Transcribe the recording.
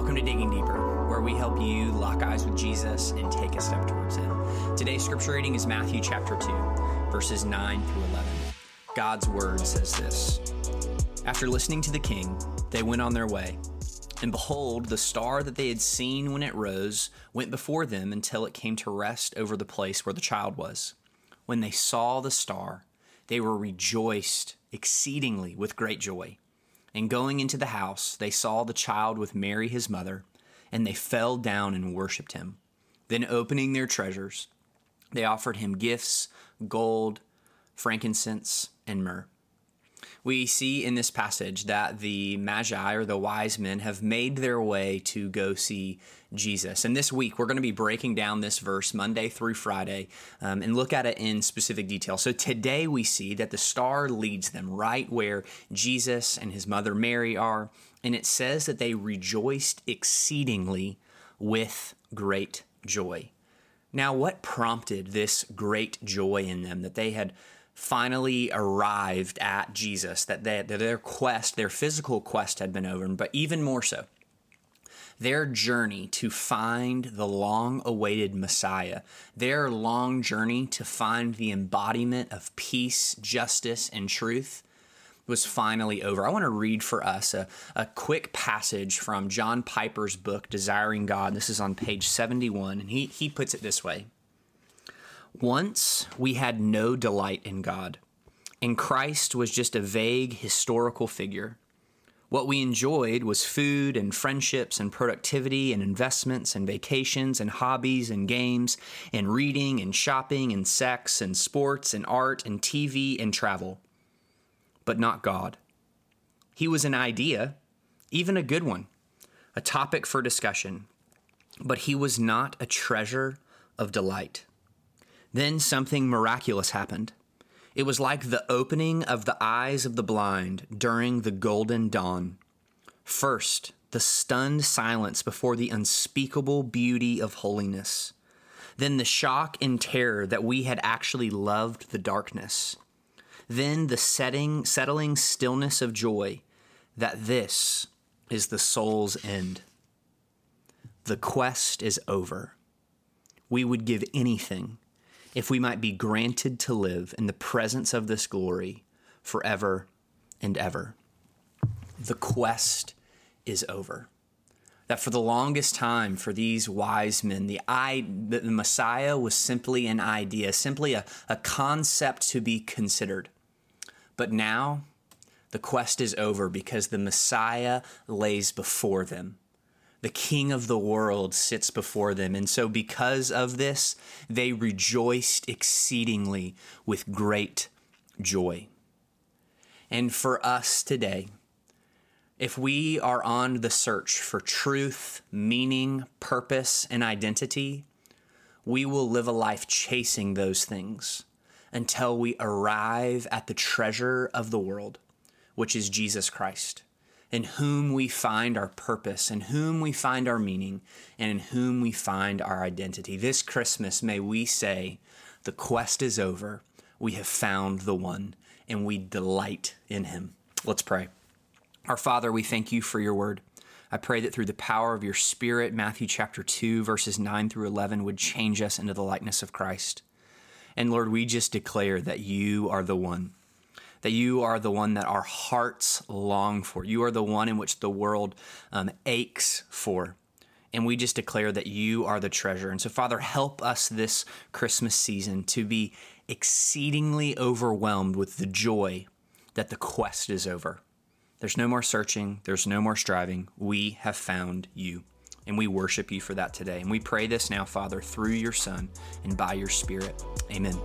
Welcome to Digging Deeper, where we help you lock eyes with Jesus and take a step towards Him. Today's scripture reading is Matthew chapter 2, verses 9 through 11. God's word says this After listening to the king, they went on their way. And behold, the star that they had seen when it rose went before them until it came to rest over the place where the child was. When they saw the star, they were rejoiced exceedingly with great joy. And going into the house, they saw the child with Mary his mother, and they fell down and worshipped him. Then, opening their treasures, they offered him gifts gold, frankincense, and myrrh we see in this passage that the magi or the wise men have made their way to go see Jesus. And this week, we're going to be breaking down this verse Monday through Friday um, and look at it in specific detail. So today, we see that the star leads them right where Jesus and his mother Mary are. And it says that they rejoiced exceedingly with great joy. Now, what prompted this great joy in them that they had finally arrived at Jesus, that, they, that their quest, their physical quest had been over, but even more so, their journey to find the long awaited Messiah, their long journey to find the embodiment of peace, justice, and truth was finally over. I want to read for us a, a quick passage from John Piper's book, Desiring God. This is on page 71, and he, he puts it this way once we had no delight in God, and Christ was just a vague historical figure. What we enjoyed was food and friendships and productivity and investments and vacations and hobbies and games and reading and shopping and sex and sports and art and TV and travel. But not God. He was an idea, even a good one, a topic for discussion, but he was not a treasure of delight. Then something miraculous happened. It was like the opening of the eyes of the blind during the golden dawn. First, the stunned silence before the unspeakable beauty of holiness. Then the shock and terror that we had actually loved the darkness. Then the setting, settling stillness of joy that this is the soul's end. The quest is over. We would give anything if we might be granted to live in the presence of this glory forever and ever. The quest is over. That for the longest time, for these wise men, the, I, the Messiah was simply an idea, simply a, a concept to be considered. But now, the quest is over because the Messiah lays before them the king of the world sits before them. And so, because of this, they rejoiced exceedingly with great joy. And for us today, if we are on the search for truth, meaning, purpose, and identity, we will live a life chasing those things until we arrive at the treasure of the world, which is Jesus Christ in whom we find our purpose, in whom we find our meaning, and in whom we find our identity. This Christmas, may we say, the quest is over. We have found the one, and we delight in him. Let's pray. Our Father, we thank you for your word. I pray that through the power of your Spirit, Matthew chapter 2, verses 9 through 11 would change us into the likeness of Christ. And Lord, we just declare that you are the one that you are the one that our hearts long for. You are the one in which the world um, aches for. And we just declare that you are the treasure. And so, Father, help us this Christmas season to be exceedingly overwhelmed with the joy that the quest is over. There's no more searching, there's no more striving. We have found you. And we worship you for that today. And we pray this now, Father, through your Son and by your Spirit. Amen.